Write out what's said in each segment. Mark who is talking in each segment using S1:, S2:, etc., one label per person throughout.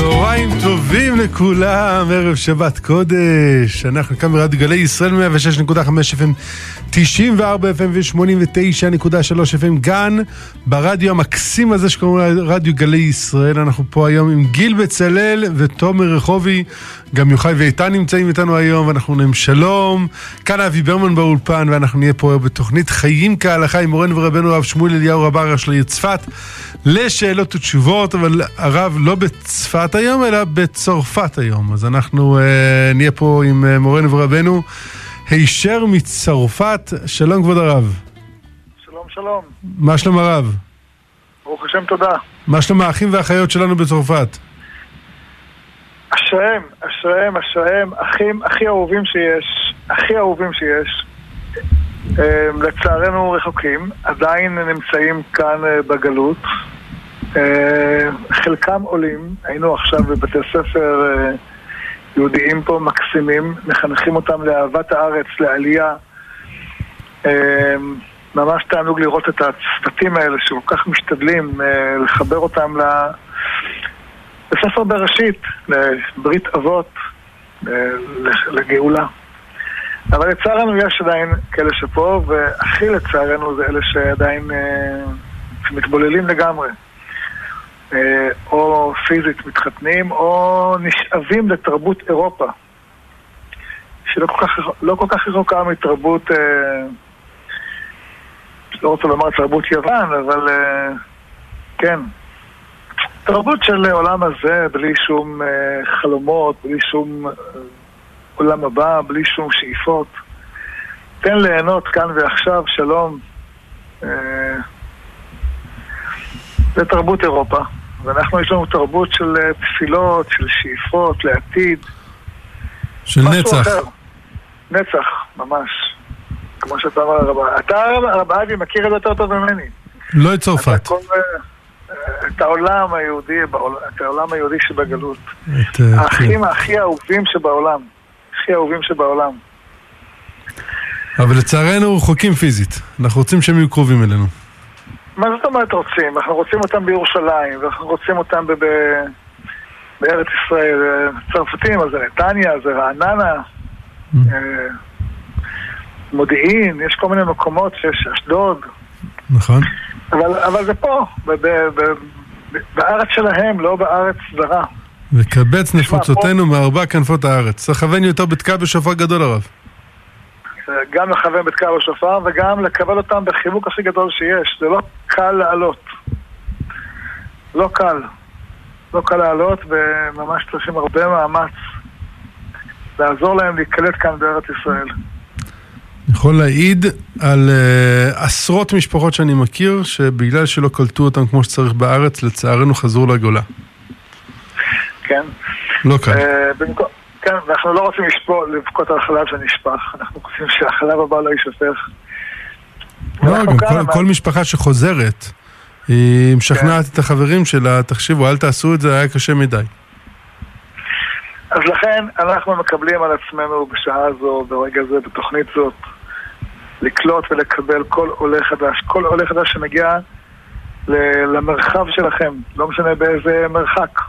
S1: צהריים טובים לכולם, ערב שבת קודש. אנחנו כאן ברדיו גלי ישראל 106.5 FM, 94 FM ו-89.3 FM, גן ברדיו המקסים הזה שקוראים רדיו גלי ישראל. אנחנו פה היום עם גיל בצלאל ותומר רחובי, גם יוחאי ואיתן נמצאים איתנו היום, ואנחנו אומרים שלום. כאן אבי ברמן באולפן, ואנחנו נהיה פה בתוכנית חיים כהלכה עם מורנו ורבנו הרב שמואל אליהו רב הראש לעיר צפת, לשאלות ותשובות, אבל הרב לא בצפת היום, אלא בצרפת היום. אז אנחנו אה, נהיה פה עם אה, מורנו ורבנו הישר מצרפת. שלום כבוד הרב.
S2: שלום, שלום.
S1: מה שלום הרב?
S2: ברוך השם, תודה.
S1: מה שלום האחים והאחיות שלנו בצרפת?
S2: אשריהם, אשריהם, אשריהם, אחים הכי אהובים שיש, הכי אהובים שיש. אה, לצערנו רחוקים, עדיין נמצאים כאן אה, בגלות. אה, חלקם עולים, היינו עכשיו בבתי ספר אה, יהודיים פה מקסימים, מחנכים אותם לאהבת הארץ, לעלייה. אה, ממש תענוג לראות את הצוותים האלה שכל כך משתדלים לחבר אותם ל... בספר בראשית, לברית אבות, לגאולה. אבל לצערנו יש עדיין כאלה שפה, והכי לצערנו זה אלה שעדיין מתבוללים לגמרי. אה, או פיזית מתחתנים, או נשאבים לתרבות אירופה, שלא כל כך, לא כל כך רחוקה מתרבות, אה, לא רוצה לומר תרבות יוון, אבל אה, כן, תרבות של עולם הזה, בלי שום חלומות, בלי שום עולם הבא, בלי שום שאיפות. תן ליהנות כאן ועכשיו, שלום. זה תרבות אירופה, ואנחנו יש לנו תרבות של אה, תפילות, של שאיפות לעתיד.
S1: של נצח.
S2: אחר. נצח, ממש. כמו שאתה אומר, הרב- אתה, הרב אבי, מכיר את זה יותר טוב ממני.
S1: לא את צרפת.
S2: כל, אה, את העולם היהודי, את העולם היהודי שבגלות.
S1: את, אה, כן.
S2: האחים הכי אהובים שבעולם. הכי אהובים שבעולם.
S1: אבל לצערנו רחוקים פיזית. אנחנו רוצים שהם יהיו קרובים אלינו.
S2: מה זאת אומרת רוצים? אנחנו רוצים אותם בירושלים, ואנחנו רוצים אותם ב- ב- בארץ ישראל. אה, צרפתים, אז זה נתניה, זה רעננה, אה, מודיעין, יש כל מיני מקומות שיש אשדוד,
S1: נכון?
S2: אבל, אבל זה פה, ב- ב- ב- ב- בארץ שלהם, לא בארץ זרה.
S1: וקבץ נפוצותינו מארבע כנפות הארץ. לכוון יותר בתקע בשופר גדול הרב.
S2: גם לכוון בתקע בשופר וגם לקבל אותם בחיבוק הכי גדול שיש. זה לא קל לעלות. לא קל. לא קל לעלות, וממש צריכים הרבה מאמץ לעזור להם להיקלט כאן בארץ ישראל.
S1: יכול להעיד על uh, עשרות משפחות שאני מכיר, שבגלל שלא קלטו אותם כמו שצריך בארץ, לצערנו חזרו לגולה.
S2: כן?
S1: לא קל.
S2: אה, במקום- כן, ואנחנו לא רוצים לבכות על חלב שנשפך, אנחנו רוצים שהחלב הבא לא יישפך.
S1: לא, גם כל, כל משפחה שחוזרת, היא משכנעת את החברים שלה, תחשבו, אל תעשו את זה, היה קשה מדי.
S2: אז לכן אנחנו מקבלים על עצמנו בשעה זו, ברגע זה, בתוכנית זאת, לקלוט ולקבל כל עולה חדש. כל עולה חדש שמגיע ל- למרחב שלכם, לא משנה באיזה מרחק.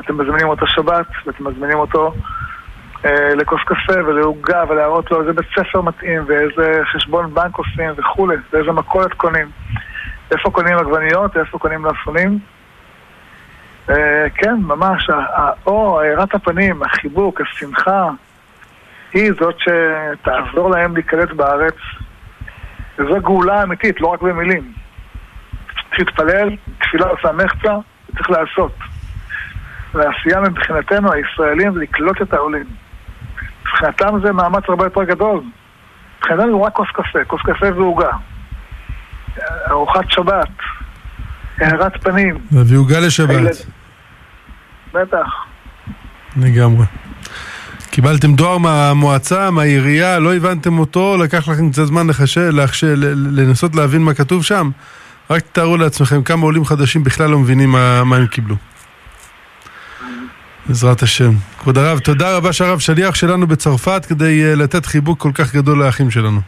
S2: אתם מזמינים אותו שבת, ואתם מזמינים אותו אה, לכוס קפה ולעוגה ולהראות לו איזה בית ספר מתאים ואיזה חשבון בנק עושים וכולי, ואיזה מכולת קונים. איפה קונים עגבניות, איפה קונים מלפפונים. אה, כן, ממש, האור, הארת הפנים, החיבוק, השמחה, היא זאת שתעזור להם להיקלט בארץ. וזו גאולה אמיתית, לא רק במילים. להתפלל, תפילה עושה מחצה, צריך לעשות. והעשייה מבחינתנו, הישראלים, זה לקלוט את העולים. מבחינתם זה מאמץ הרבה יותר גדול. מבחינתנו זה רק כוס קפה, כוס קפה ועוגה. ארוחת שבת, הארת פנים,
S1: להביא עוגה לשבת,
S2: הילד- בטח.
S1: לגמרי. קיבלתם דואר מהמועצה, מהעירייה, לא הבנתם אותו, לקח לכם קצת זמן לחשל, לחש... ל- לנסות להבין מה כתוב שם. רק תארו לעצמכם כמה עולים חדשים בכלל לא מבינים מה, מה הם קיבלו. בעזרת השם. כבוד הרב, תודה רבה שהרב שליח שלנו בצרפת כדי uh, לתת חיבוק כל כך גדול לאחים שלנו.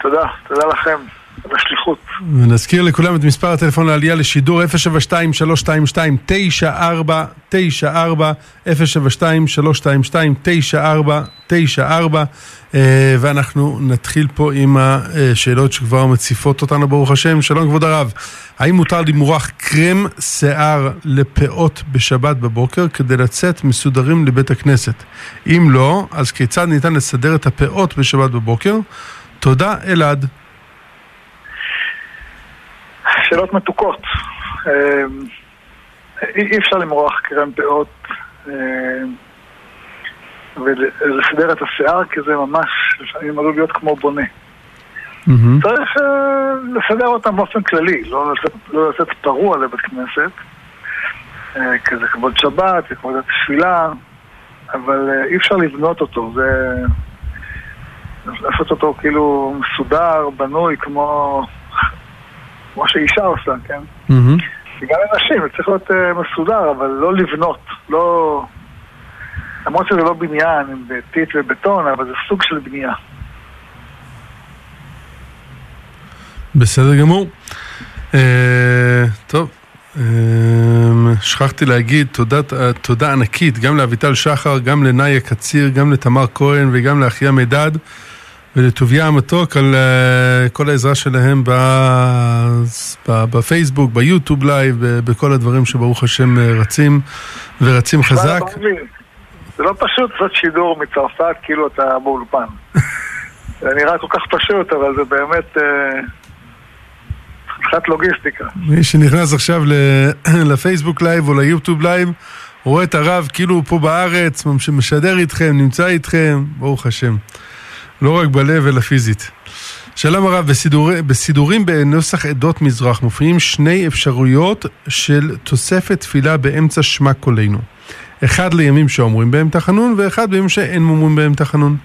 S2: תודה, תודה לכם. לשליחות.
S1: ונזכיר לכולם את מספר הטלפון לעלייה לשידור 072-322-9494, 072-322-9494, ואנחנו נתחיל פה עם השאלות שכבר מציפות אותנו ברוך השם. שלום כבוד הרב, האם מותר למרוח קרם שיער לפאות בשבת בבוקר כדי לצאת מסודרים לבית הכנסת? אם לא, אז כיצד ניתן לסדר את הפאות בשבת בבוקר? תודה, אלעד.
S2: שאלות מתוקות. אי אפשר למרוח קרם פאות ולסדר את השיער, כי זה ממש לפעמים עלול להיות כמו בונה. צריך לסדר אותם באופן כללי, לא לצאת פרוע לבית כנסת, כי זה כבוד שבת, כבוד התפילה, אבל אי אפשר לבנות אותו, זה... לעשות אותו כאילו מסודר, בנוי, כמו... כמו שאישה עושה, כן? Mm-hmm. גם לנשים, זה צריך להיות uh, מסודר, אבל לא לבנות, לא... למרות שזה לא בניין עם טיט ובטון, אבל זה סוג של בנייה.
S1: בסדר גמור. Uh, טוב, uh, שכחתי להגיד תודה, תודה ענקית גם לאביטל שחר, גם לנאיה קציר, גם לתמר כהן וגם לאחיה מידד. ולטוביה המתוק על uh, כל העזרה שלהם בפייסבוק, ביוטיוב live, בכל הדברים שברוך השם רצים ורצים חזק.
S2: זה לא פשוט לעשות שידור מצרפת כאילו אתה באולפן. זה נראה כל כך פשוט, אבל זה באמת חתיכת uh, לוגיסטיקה.
S1: מי שנכנס עכשיו לפייסבוק live או ליוטיוב live, רואה את הרב כאילו הוא פה בארץ, משדר איתכם, נמצא איתכם, ברוך השם. לא רק בלב, אלא פיזית. שלום הרב, בסידור, בסידורים בנוסח עדות מזרח מופיעים שני אפשרויות של תוספת תפילה באמצע שמע קולנו. אחד לימים שאומרים בהם תחנון, ואחד בימים שאין אומרים בהם תחנון.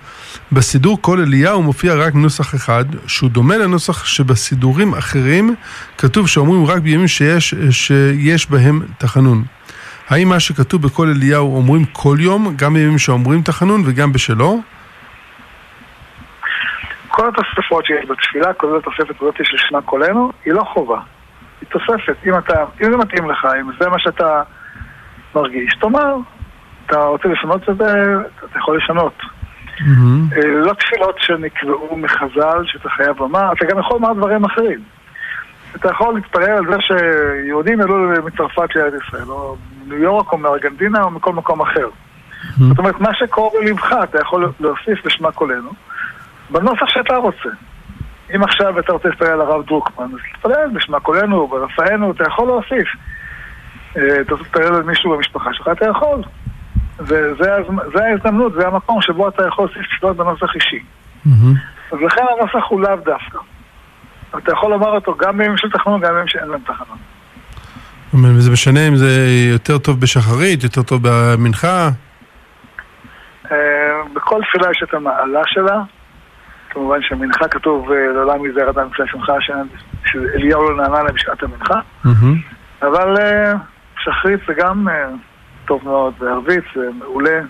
S1: בסידור כל אליהו מופיע רק נוסח אחד, שהוא דומה לנוסח שבסידורים אחרים כתוב שאומרים רק בימים שיש, שיש בהם תחנון. האם מה שכתוב בכל אליהו אומרים כל יום, גם בימים שאומרים תחנון וגם בשלו?
S2: כל התוספות שיש בתפילה, כולל התוספת הזאת של שמע קולנו, היא לא חובה. היא תוספת. אם, אתה, אם זה מתאים לך, אם זה מה שאתה מרגיש, תאמר. אתה רוצה לשנות את זה, אתה יכול לשנות. Mm-hmm. לא תפילות שנקבעו מחז"ל, שאתה חייב לומר, אתה גם יכול לומר דברים אחרים. אתה יכול להתפלל על זה שיהודים יעלו מצרפת ליד ישראל, או מניו יורק, או מארגנטינה, או מכל מקום אחר. Mm-hmm. זאת אומרת, מה שקורה בלבך, אתה יכול להוסיף לשמע קולנו. בנוסח שאתה רוצה. אם עכשיו אתה רוצה להתפלל על הרב דרוקמן, אז תתפלל בשמע קולנו, ברפאנו, אתה יכול להוסיף. אתה רוצה להתפלל על מישהו במשפחה שלך, אתה יכול. וזה ההזדמנות, זה המקום שבו אתה יכול להוסיף תפילות בנוסח אישי. אז לכן הנוסח הוא לאו דווקא. אתה יכול לומר אותו גם בימים של תחנון, גם בימים שאין להם תחנון.
S1: וזה משנה אם זה יותר טוב בשחרית, יותר טוב במנחה?
S2: בכל תפילה יש את המעלה שלה. כמובן שמנחה כתוב לעולם מזער אדם לפני שמחה, שאליהו לא נענה להם בשעת המנחה. אבל שחרית זה גם טוב מאוד, וערבית זה מעולה.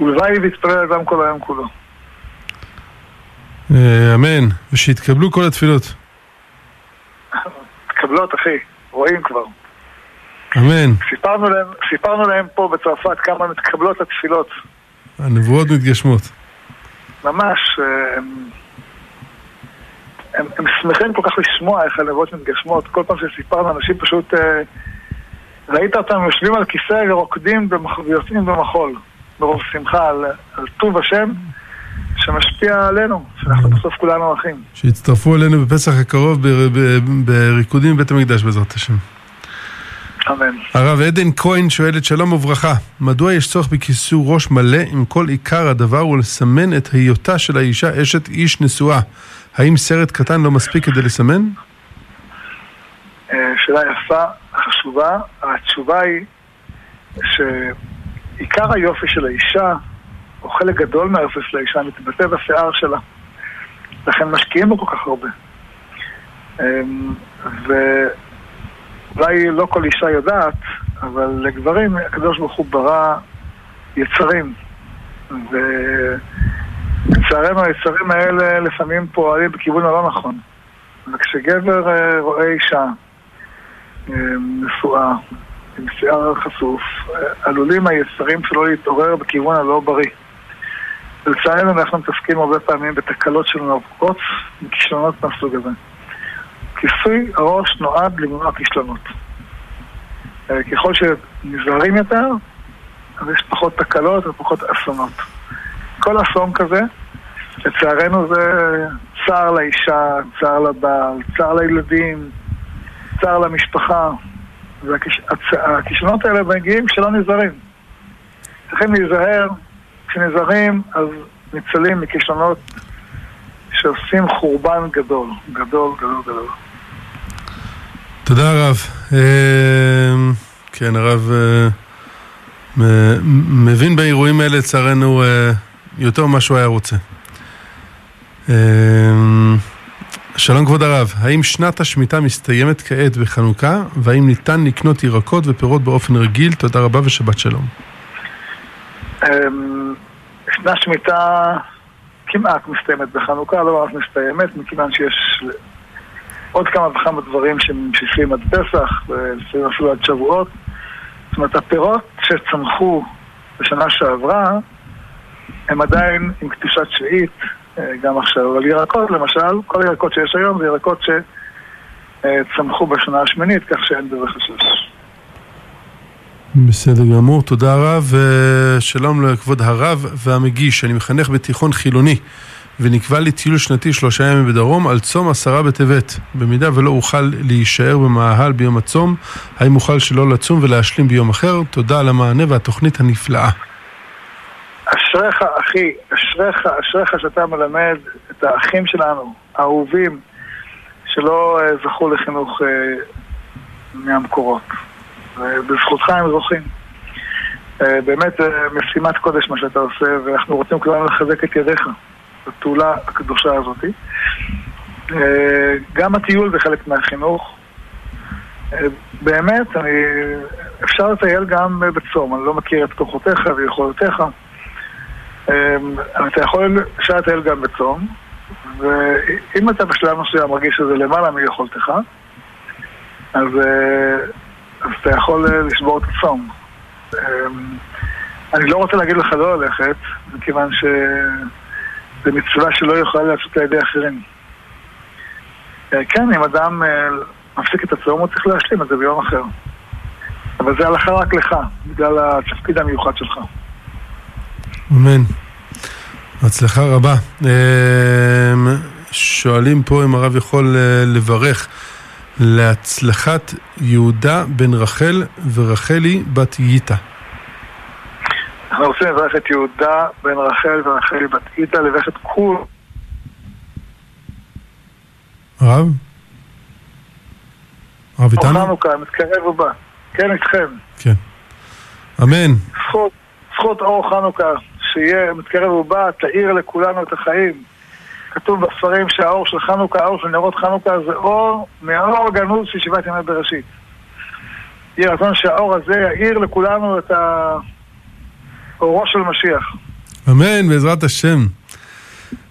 S2: ולוואי ויתפלל אדם כל היום כולו.
S1: אמן, ושיתקבלו כל התפילות.
S2: מתקבלות, אחי, רואים כבר.
S1: אמן.
S2: סיפרנו להם, סיפרנו להם פה בצרפת כמה מתקבלות התפילות.
S1: הנבואות מתגשמות.
S2: ממש, הם, הם, הם שמחים כל כך לשמוע איך הנבואות מתגשמות. כל פעם שסיפרנו, אנשים פשוט... ראית אותם יושבים על כיסא ורוקדים ויוצאים במחול, ברוב שמחה על, על טוב השם שמשפיע עלינו, שאנחנו בסוף כולנו אחים.
S1: שיצטרפו אלינו בפסח הקרוב בריקודים בבית המקדש בעזרת השם.
S2: אמן.
S1: הרב עדן כהן שואלת שלום וברכה, מדוע יש צורך בכיסוי ראש מלא אם כל עיקר הדבר הוא לסמן את היותה של האישה אשת איש נשואה? האם סרט קטן לא מספיק כדי לסמן?
S2: שאלה יפה, חשובה. התשובה היא שעיקר היופי של האישה, או חלק גדול מהיופי של האישה, מתבטא בשיער שלה. לכן משקיעים בו כל כך הרבה. ואולי לא כל אישה יודעת, אבל לגברים הקדוש ברוך הוא ברא יצרים. ויצרים לצערנו היצרים האלה לפעמים פועלים בכיוון הלא נכון. וכשגבר אה, רואה אישה אה, נשואה עם שיער חשוף, אה, עלולים היצרים שלו להתעורר בכיוון הלא בריא. ולצערנו אנחנו מתעסקים הרבה פעמים בתקלות של נובקות וכישלונות מהסוג הזה. כיסוי הראש נועד למנוע כישלונות. ככל שנזהרים יותר, אז יש פחות תקלות ופחות אסונות. כל אסון כזה, לצערנו זה צער לאישה, צער לבעל, צער לילדים, צער למשפחה. והכישלונות האלה מגיעים כשלא נזהרים. צריכים להיזהר, כשנזהרים אז ניצלים מכישלונות שעושים חורבן גדול, גדול, גדול, גדול.
S1: תודה רב. אה, כן, הרב אה, מבין באירועים האלה, לצערנו, אה, יותר ממה שהוא היה רוצה. שלום כבוד הרב, האם שנת השמיטה מסתיימת כעת בחנוכה, והאם ניתן לקנות ירקות ופירות באופן רגיל? תודה רבה ושבת שלום.
S2: שנת שמיטה כמעט מסתיימת בחנוכה, לא ממש מסתיימת, מכיוון שיש עוד כמה וכמה דברים שממשיכים עד פסח, ולפעמים אפילו עד שבועות. זאת אומרת, הפירות שצמחו בשנה שעברה, הם עדיין עם קדושת שביעית, אה, גם עכשיו. אבל ירקות, למשל, כל הירקות שיש היום זה ירקות שצמחו בשנה השמינית, כך שאין בזה חשש.
S1: בסדר גמור, תודה רב. שלום לכבוד הרב והמגיש, אני מחנך בתיכון חילוני. ונקבע לי טיול שנתי שלושה ימים בדרום על צום עשרה בטבת. במידה ולא אוכל להישאר במאהל ביום הצום, האם אוכל שלא לצום ולהשלים ביום אחר? תודה על המענה והתוכנית הנפלאה.
S2: אשריך אחי, אשריך, אשריך שאתה מלמד את האחים שלנו, האהובים, שלא אה, זכו לחינוך אה, מהמקורות. ובזכותך הם זוכים. אה, באמת משימת קודש מה שאתה עושה, ואנחנו רוצים כולנו לחזק את ידיך. בפעולה הקדושה הזאת. אה, גם הטיול זה חלק מהחינוך. אה, באמת, אני, אפשר לטייל גם בצום, אני לא מכיר את כוחותיך ויכולותיך. אה, אתה יכול, אפשר לטייל גם בצום, ואם אתה בשלב מסוים מרגיש שזה למעלה מיכולתך, אז, אז אתה יכול לשבור את הצום. אני לא רוצה להגיד לך לא ללכת, מכיוון ש... זה מצווה שלא יכולה לעשות על ידי אחרים. אה, כן, אם אדם אה, מפסיק את הצום, הוא צריך להשלים את זה ביום אחר. אבל זה הלכה רק לך, בגלל התפקיד המיוחד שלך.
S1: אמן. הצלחה רבה. אה, שואלים פה אם הרב יכול לברך להצלחת יהודה בן רחל ורחלי בת ייתה.
S2: אנחנו רוצים לברך את יהודה בן רחל ורחל בת איתה, לברך את כול.
S1: הרב? הרב איתנו?
S2: חנוכה, מתקרב ובא. כן, איתכם.
S1: כן. אמן.
S2: זכות, זכות אור חנוכה, שיהיה מתקרב ובא, תאיר לכולנו את החיים. כתוב בספרים שהאור של חנוכה, האור של נרות חנוכה, זה אור מהאור הגנוז של שבעת ימי בראשית. יהיה רצון שהאור הזה יאיר לכולנו את ה... אורו של משיח.
S1: אמן, בעזרת השם.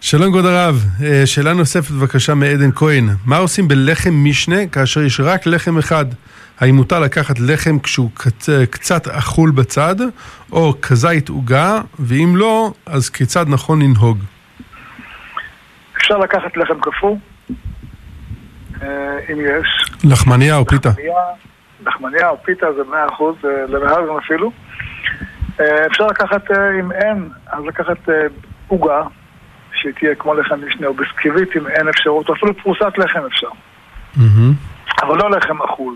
S1: שלום כבוד הרב, אה, שאלה נוספת בבקשה מעדן כהן. מה עושים בלחם משנה כאשר יש רק לחם אחד? האם מותר לקחת לחם כשהוא קצ... קצת אכול בצד, או כזית עוגה, ואם לא, אז כיצד נכון לנהוג?
S2: אפשר לקחת לחם קפוא, אה, אם יש.
S1: לחמניה או פיתה.
S2: לחמניה או פיתה זה מאה אחוז, אה, למהלגן אפילו. אה, אפשר לקחת, אה, אם אין, אז לקחת אה, עוגה, שתהיה כמו לחם משנה או בסקיבית, אם אין אפשרות, אפילו פרוסת לחם אפשר. אבל לא לחם אכול.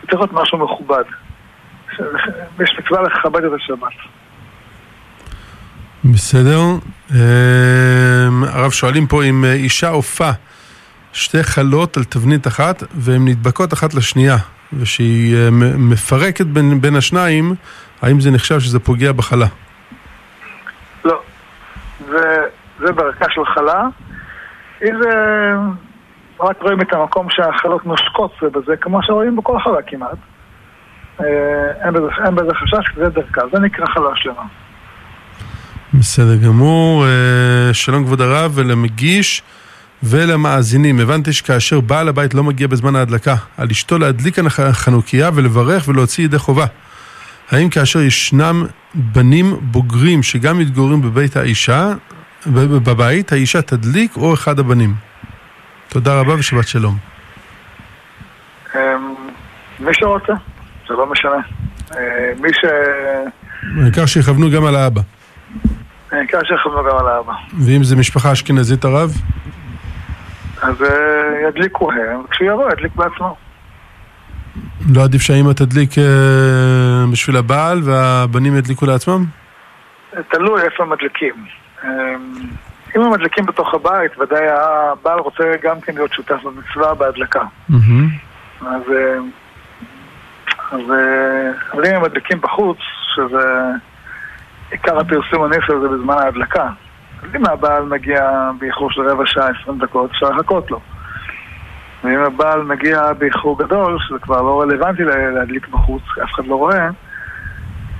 S2: זה צריך להיות משהו מכובד. יש מצווה לכבד את השבת.
S1: בסדר. הרב שואלים פה אם אישה עופה שתי חלות על תבנית אחת והן נדבקות אחת לשנייה ושהיא מפרקת בין, בין השניים האם זה נחשב שזה פוגע בחלה?
S2: לא. זה, זה ברכה של חלה. אם זה... רק רואים את המקום שהחלות נושקות זה בזה, כמו שרואים בכל חלה כמעט. אה, אין בזה, אין בזה חשש, זה דרכה, זה נקרא חלה שלמה.
S1: בסדר גמור. אה, שלום כבוד הרב ולמגיש ולמאזינים. הבנתי שכאשר בעל הבית לא מגיע בזמן ההדלקה, על אשתו להדליק החנוכיה ולברך ולהוציא ידי חובה. האם כאשר ישנם בנים בוגרים שגם מתגוררים בבית האישה, בבית, האישה תדליק או אחד הבנים? תודה רבה ושבת שלום.
S2: אמ, מי שרוצה, זה לא משנה. אה, מי ש...
S1: העיקר שיכוונו גם על האבא.
S2: העיקר שיכוונו גם על האבא.
S1: ואם זה משפחה אשכנזית הרב?
S2: אז אה, ידליקו הם, וכשהוא יבוא ידליק בעצמו.
S1: לא עדיף שהאימא תדליק אה, בשביל הבעל והבנים ידליקו לעצמם?
S2: תלוי איפה מדליקים. אמ, אם הם מדליקים בתוך הבית, ודאי הבעל רוצה גם כן להיות שותף במצווה בהדלקה. אז, אה, אז אבל אם הם מדליקים בחוץ, שזה עיקר הפרסום הנפש זה בזמן ההדלקה. אם הבעל מגיע באיחור של רבע שעה, עשרים דקות, אפשר לחכות לו. ואם הבעל מגיע באיחור גדול, שזה כבר לא רלוונטי להדליק בחוץ, אף אחד לא רואה,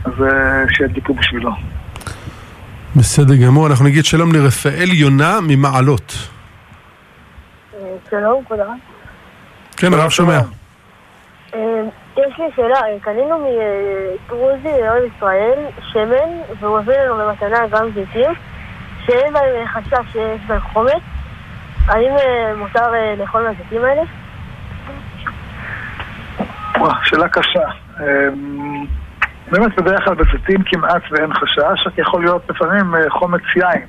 S2: אז אה, שידליקו בשבילו.
S1: בסדר גמור, אנחנו נגיד שלום לרפאל יונה ממעלות.
S3: שלום, כבוד הרב.
S1: כן, הרב שומע.
S3: אה, יש לי שאלה, קנינו מגרוזי לאוהב ישראל שמן, והוא הביא לנו במתנה גם זיתים, שאין בהם חשש שיש בהם חומץ. האם אה, מותר אה, לאכול מהזיתים האלה?
S2: שאלה קשה. אמ, באמת בדרך כלל בזיתים כמעט ואין חשש, רק יכול להיות לפעמים חומץ יין.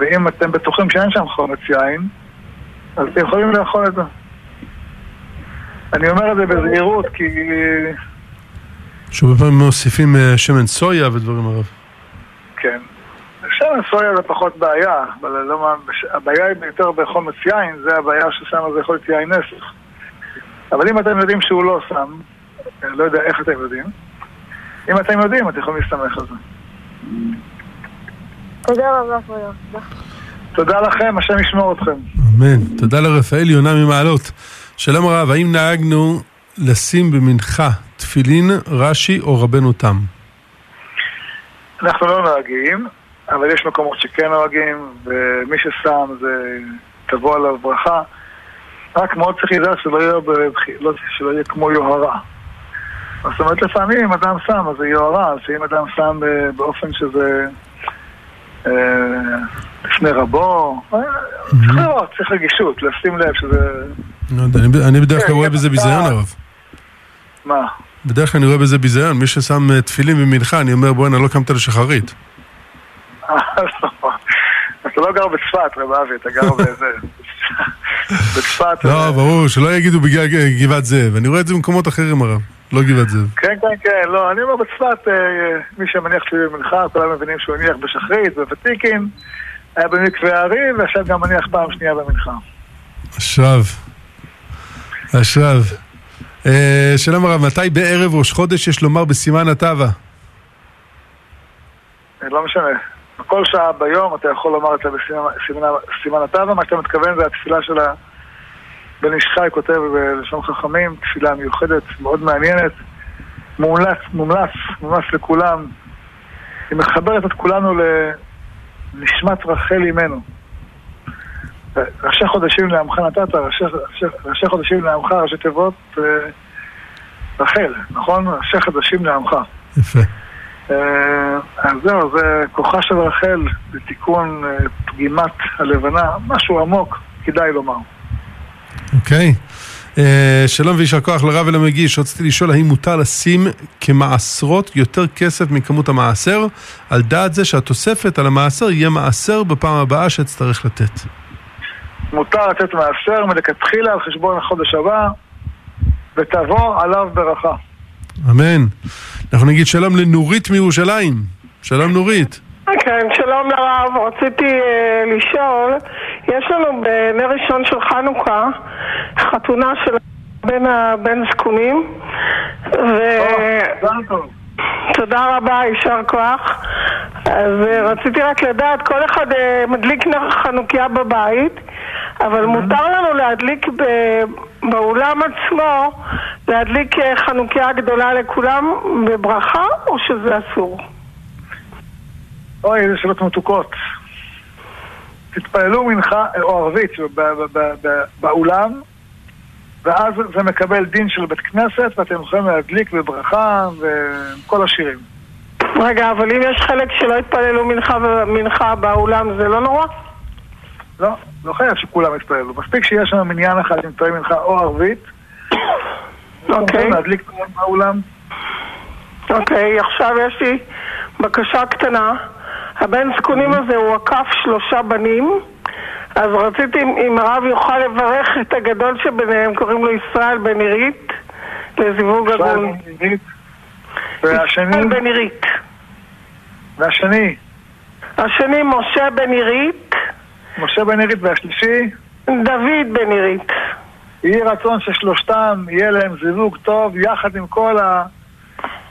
S2: ואם אתם בטוחים שאין שם חומץ יין, אז אתם יכולים לאכול את זה. אני אומר את זה בזהירות כי...
S1: שהרבה פעמים מוסיפים אה, שמן סויה ודברים הרב.
S2: כן. שמן סויה זה פחות בעיה, אבל לא, הבעיה היא יותר בחומץ יין, זה הבעיה ששם זה יכול להיות יין נסך. אבל אם אתם יודעים שהוא לא שם, אני לא יודע איך אתם יודעים, אם אתם יודעים, אתם יכולים להסתמך על זה.
S3: תודה רבה, כבודו.
S2: תודה לכם, השם ישמור אתכם.
S1: אמן. תודה לרפאל יונה ממעלות. שלום הרב, האם נהגנו לשים במנחה תפילין, רש"י או רבנו תם?
S2: אנחנו לא נוהגים, אבל יש מקומות שכן נוהגים, ומי ששם זה תבוא עליו ברכה. רק מאוד צריך לדעת שלא יהיה, בבח... לא, שלא יהיה כמו יוהרה. זאת אומרת, לפעמים אם אדם שם, אז זה יוהרה, שאם אדם שם באופן שזה... אה, לפני רבו, אה, צריך לראות, צריך רגישות, לשים לב שזה...
S1: לא אני בדרך כלל רואה בזה ביזיון הרב.
S2: מה?
S1: בדרך כלל אני רואה בזה ביזיון, מי ששם אה, תפילין במנחה, אני אומר בואנה, לא קמת לשחרית.
S2: אתה לא גר בצפת, רב אבי, אתה גר באיזה... בצפת...
S1: לא, ברור, שלא יגידו בגלל גבעת זאב, אני רואה את זה במקומות אחרים הרב. לא גבעת זאב.
S2: כן, כן, כן, לא, אני אומר בצפת, אה, מי שמניח תפילין במנחה, כולם מבינים שהוא הניח בשחרית, בוותיקין, היה במקווה הארי, ועכשיו גם מניח פעם שנייה במנחה.
S1: אשרב. אשרב. אה, שלום הרב, מתי בערב ראש חודש יש לומר בסימן הטבה?
S2: לא משנה. בכל שעה ביום אתה יכול לומר את זה בסימן הטבה, מה שאתה מתכוון זה התפילה של. בן איש חי כותב בלשון חכמים, תפילה מיוחדת, מאוד מעניינת, מומלץ, מומלץ, מומלץ לכולם. היא מחברת את כולנו לנשמת רחל אימנו. ראשי חודשים לעמך נתת, ראשי חודשים לעמך, ראשי תיבות אה, רחל, נכון? ראשי חודשים לעמך.
S1: יפה.
S2: אה, אז זהו, זה כוחה של רחל בתיקון אה, פגימת הלבנה, משהו עמוק, כדאי לומר.
S1: אוקיי. Uh, שלום ויישר כוח לרב ולמגיש, רציתי לשאול האם מותר לשים כמעשרות יותר כסף מכמות המעשר, על דעת זה שהתוספת על המעשר יהיה מעשר בפעם הבאה שאצטרך לתת.
S2: מותר לתת מעשר מלכתחילה על חשבון החודש הבא, ותבוא עליו ברכה.
S1: אמן. אנחנו נגיד שלום לנורית מירושלים. שלום נורית.
S4: כן, שלום לרב. רציתי uh, לשאול, יש לנו בנר ראשון של חנוכה חתונה של בין הבן זקונים ו... תודה רבה, יישר כוח. אז uh, רציתי רק לדעת, כל אחד uh, מדליק נר חנוכיה בבית, אבל מותר לנו להדליק ב... באולם עצמו, להדליק חנוכיה גדולה לכולם בברכה, או שזה אסור?
S2: אוי, איזה שאלות מתוקות. תתפללו מנחה או ערבית באולם, ואז זה מקבל דין של בית כנסת, ואתם יכולים להדליק בברכה וכל השירים.
S4: רגע, אבל אם יש חלק שלא התפללו מנחה ומנחה באולם, זה לא נורא?
S2: לא, לא חייב שכולם יתפללו. מספיק שיש שם מניין אחד עם מתפלל מנחה או ערבית,
S4: אוקיי,
S2: להדליק באולם.
S4: אוקיי, עכשיו יש לי בקשה קטנה. הבן זקונים הזה הוא עקף שלושה בנים, אז רציתי אם הרב יוכל לברך את הגדול שביניהם, קוראים לו ישראל בן עירית, לזיווג הגון. ישראל בן עירית.
S2: והשני,
S4: השני משה בן עירית,
S2: משה בן עירית, והשלישי,
S4: דוד בן עירית.
S2: יהי רצון ששלושתם יהיה להם זיווג טוב יחד עם כל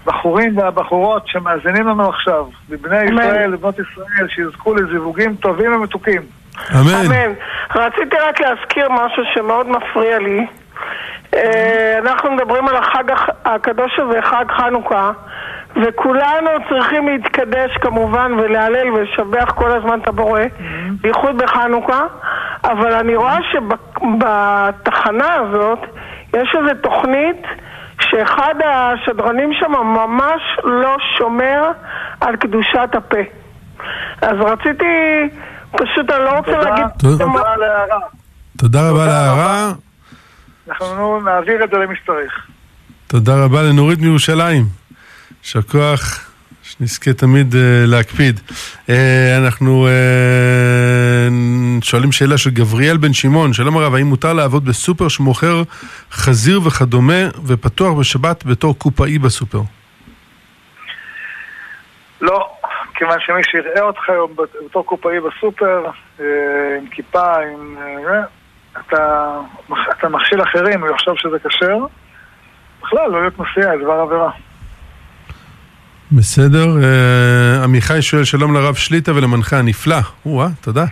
S2: הבחורים והבחורות שמאזינים לנו עכשיו, מבני. ישראל ובנות ישראל, שיזכו לזיווגים טובים ומתוקים.
S1: אמן.
S4: אמן. רציתי רק להזכיר משהו שמאוד מפריע לי. אה, אנחנו מדברים על החג הח- הקדוש הזה, חג חנוכה, וכולנו צריכים להתקדש כמובן ולהלל ולשבח כל הזמן את הבורא, בייחוד בחנוכה, אבל אני רואה שבתחנה הזאת יש איזו תוכנית שאחד השדרנים שם ממש לא שומר על קדושת הפה. אז רציתי, פשוט אני לא רוצה
S2: תודה,
S4: להגיד...
S1: תודה.
S2: תודה על ההערה.
S1: תודה רבה על ההערה.
S2: אנחנו נעביר את זה למי שצריך.
S1: תודה רבה לנורית מירושלים. יישר כוח, שנזכה תמיד uh, להקפיד. Uh, אנחנו uh, שואלים שאלה של גבריאל בן שמעון, שלום הרב, האם מותר לעבוד בסופר שמוכר חזיר וכדומה ופתוח בשבת בתור קופאי בסופר?
S2: לא, כיוון שמי שיראה אותך היום בתור קופאי בסופר, אה, עם כיפה, עם... אה, אתה, אתה מכשיל אחרים, הוא יחשוב שזה כשר. בכלל, לא להיות מסיע, זה דבר עבירה.
S1: בסדר. Uh, עמיחי שואל שלום לרב שליטה ולמנחה הנפלא. או-אה, תודה.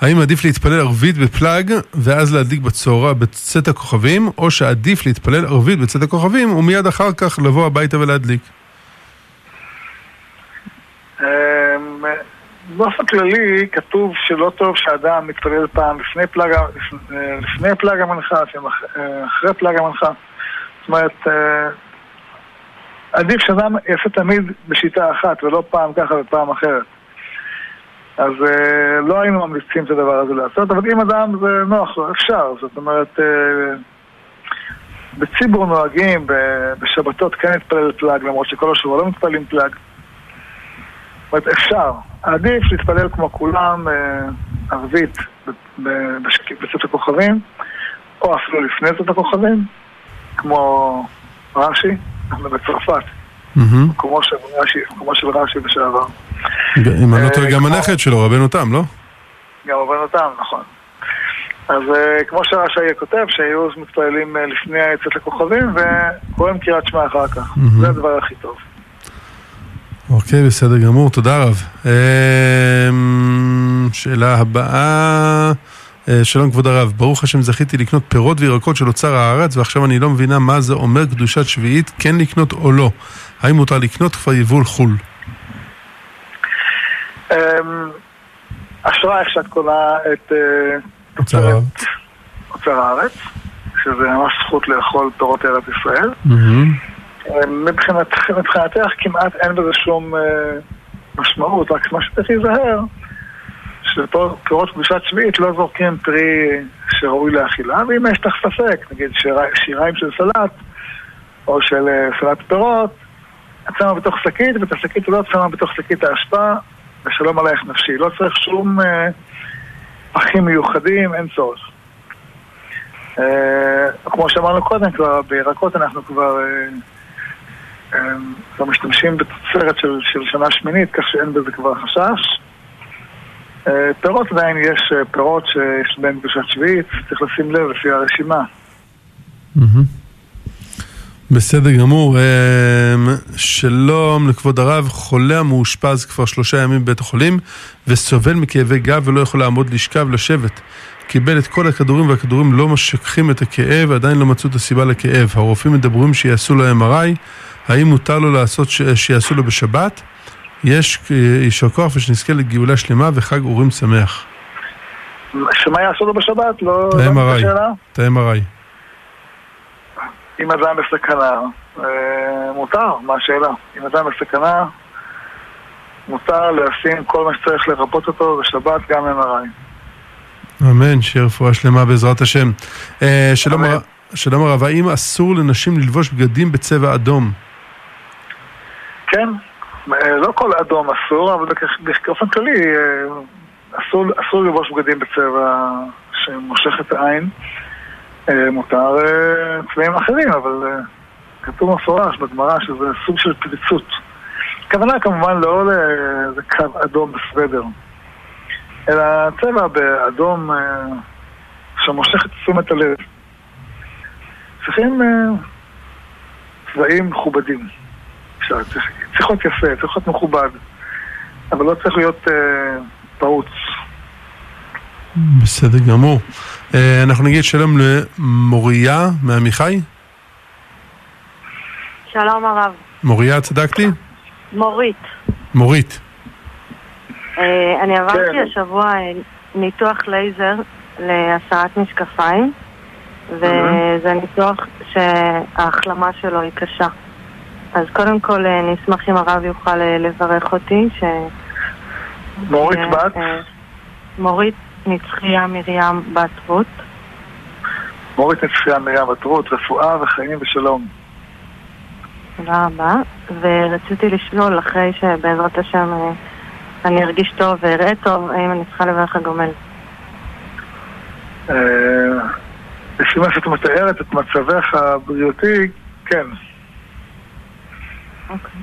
S1: האם עדיף להתפלל ערבית בפלאג ואז להדליק בצהרה בצאת הכוכבים, או שעדיף להתפלל ערבית בצאת הכוכבים ומיד אחר כך לבוא הביתה ולהדליק?
S2: אה, באופן כללי, כתוב שלא טוב שאדם מתפלל פעם לפני פלאג, לפני פלאג המנחה, אה, אחרי פלאג המנחה. זאת אומרת, אה, עדיף שאדם יעשה תמיד בשיטה אחת, ולא פעם ככה ופעם אחרת. אז אה, לא היינו ממליצים את הדבר הזה לעשות, אבל אם אדם זה נוח לו, אפשר. זאת אומרת, בציבור נוהגים בשבתות כן להתפלל פלאג, למרות שכל השבוע לא מתפללים פלאג. אומרת, אפשר. עדיף להתפלל כמו כולם, אה, ערבית בצאת הכוכבים, או אפילו לפני צאת הכוכבים, כמו רש"י, אנחנו בצרפת. מקומו של רש"י, מקומו של רש"י לשעבר.
S1: אם אני לא טועה,
S2: אה,
S1: גם הנכד שלו, רבנו תם, לא?
S2: גם עבודתם, נכון. אז אה, כמו שרש"י כותב, שהיו מתפללים אה, לפני היצאת לכוכבים וקוראים קריאת שמע אחר כך. זה הדבר הכי טוב.
S1: אוקיי, בסדר גמור, תודה רב. אמ, שאלה הבאה, אה, שלום כבוד הרב, ברוך השם זכיתי לקנות פירות וירקות של אוצר הארץ ועכשיו אני לא מבינה מה זה אומר קדושת שביעית, כן לקנות או לא. האם מותר לקנות כבר יבול חו"ל?
S2: אמ, אשרה איך שאת קונה את אה, תוצרת. אוצר הארץ, שזה ממש זכות לאכול פירות ארץ ישראל. אמ, מבחינת, מבחינתך כמעט אין בזה שום אה, משמעות, רק מה שצריך להיזהר, שפירות קדושת שביעית לא זורקים פרי שראוי לאכילה, ואם יש לך ספק, נגיד שירי- שיריים של סלט, או של אה, סלט פירות, את שמה בתוך שקית, ואת השקית הזאת שמה בתוך שקית האשפה, ושלום עלייך נפשי. לא צריך שום אה, פחים מיוחדים, אין צורך. אה, כמו שאמרנו קודם, כבר בירקות אנחנו כבר אה, אה, כבר משתמשים בתוצרת של, של שנה שמינית, כך שאין בזה כבר חשש. אה, פירות עדיין יש אה, פירות שיש בהן קדושת שביעית, צריך לשים לב לפי הרשימה.
S1: בסדר גמור, אמ, שלום לכבוד הרב, חולה המאושפז כבר שלושה ימים בבית החולים וסובל מכאבי גב ולא יכול לעמוד לשכב, לשבת. קיבל את כל הכדורים והכדורים לא משככים את הכאב, עדיין לא מצאו את הסיבה לכאב. הרופאים מדברים שיעשו לו MRI, האם מותר לו לעשות ש... שיעשו לו בשבת? יש אה, יישר כוח ושנזכה לגאולה שלמה וחג אורים שמח.
S2: שמה יעשו לו בשבת? לא...
S1: את
S2: לא
S1: ה-MRI.
S2: שאלה?
S1: את ה-MRI.
S2: אם אדם בסכנה, אה, מותר, מה השאלה? אם אדם בסכנה, מותר לשים כל מה שצריך לרפות אותו בשבת, גם MRI.
S1: אמן, שיהיה רפואה שלמה בעזרת השם. אה, שלום הרב, האם אסור לנשים ללבוש בגדים בצבע אדום?
S2: כן, אה, לא כל אדום אסור, אבל באופן כללי אה, אסור, אסור ללבוש בגדים בצבע שמושך את העין. אה, מותר צבעים אחרים, אבל כתוב מפורש בגמרא שזה סוג של פריצות. הכוונה כמובן לא לאיזה קו אדום בסוודר, אלא צבע באדום שמושך את תשומת הלב. צריכים צבעים מכובדים. אפשר, צריך, צריך להיות יפה, צריך להיות מכובד, אבל לא צריך להיות אה, פרוץ.
S1: בסדר גמור. אה, אנחנו נגיד שלום למוריה מעמיחי.
S5: שלום הרב.
S1: מוריה, צדקתי?
S5: מורית.
S1: מורית.
S5: אה, אני עברתי
S2: כן.
S5: השבוע אה, ניתוח לייזר להסרת משקפיים, וזה ניתוח שההחלמה שלו היא קשה. אז קודם כל אה, אני אשמח אם הרב יוכל אה, לברך אותי, ש...
S2: מורית
S5: אה,
S2: בת,
S5: אה, מורית נצחיה מרים בת רות.
S2: מורית נצחיה מרים בת רפואה וחיים ושלום.
S5: תודה רבה. ורציתי לשאול, אחרי שבעזרת השם אני ארגיש טוב ואראה טוב, האם אני צריכה לברך הגומל?
S2: לפי מה שאת מתארת את מצבך הבריאותי, כן.
S5: אוקיי.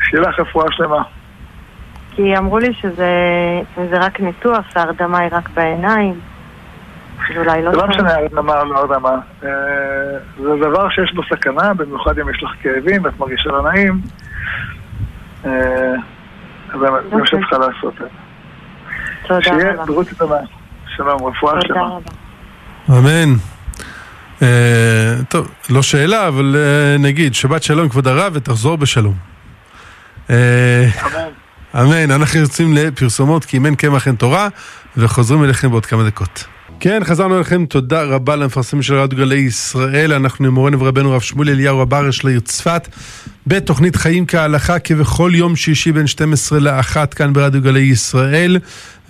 S2: שיהיה לך רפואה שלמה.
S5: כי אמרו לי שזה זה רק ניתוח, שההרדמה היא רק בעיניים. אולי לא
S2: זה לא. משנה הרדמה או לא הרדמה. אה, זה דבר שיש בו סכנה, במיוחד אם יש לך כאבים ואת מרגישה לא נעים. אה, זה מה שאת
S5: אוקיי.
S2: צריכה לעשות.
S5: תודה
S2: שיהיה
S5: רבה.
S2: בריאות איתנה. שלום, רפואה
S5: תודה
S2: שלמה.
S5: רבה.
S1: אמן. אה, טוב, לא שאלה, אבל אה, נגיד, שבת שלום כבוד הרב ותחזור בשלום. אה,
S2: אמן.
S1: אמן, אנחנו יוצאים לפרסומות כי אם אין קמח אין תורה, וחוזרים אליכם בעוד כמה דקות. כן, חזרנו אליכם, תודה רבה למפרסמים של רדיו גלי ישראל, אנחנו עם מורנו ורבנו הרב שמואל אליהו הברש לעיר צפת, בתוכנית חיים כהלכה כבכל יום שישי בין 12 לאחת כאן ברדיו גלי ישראל,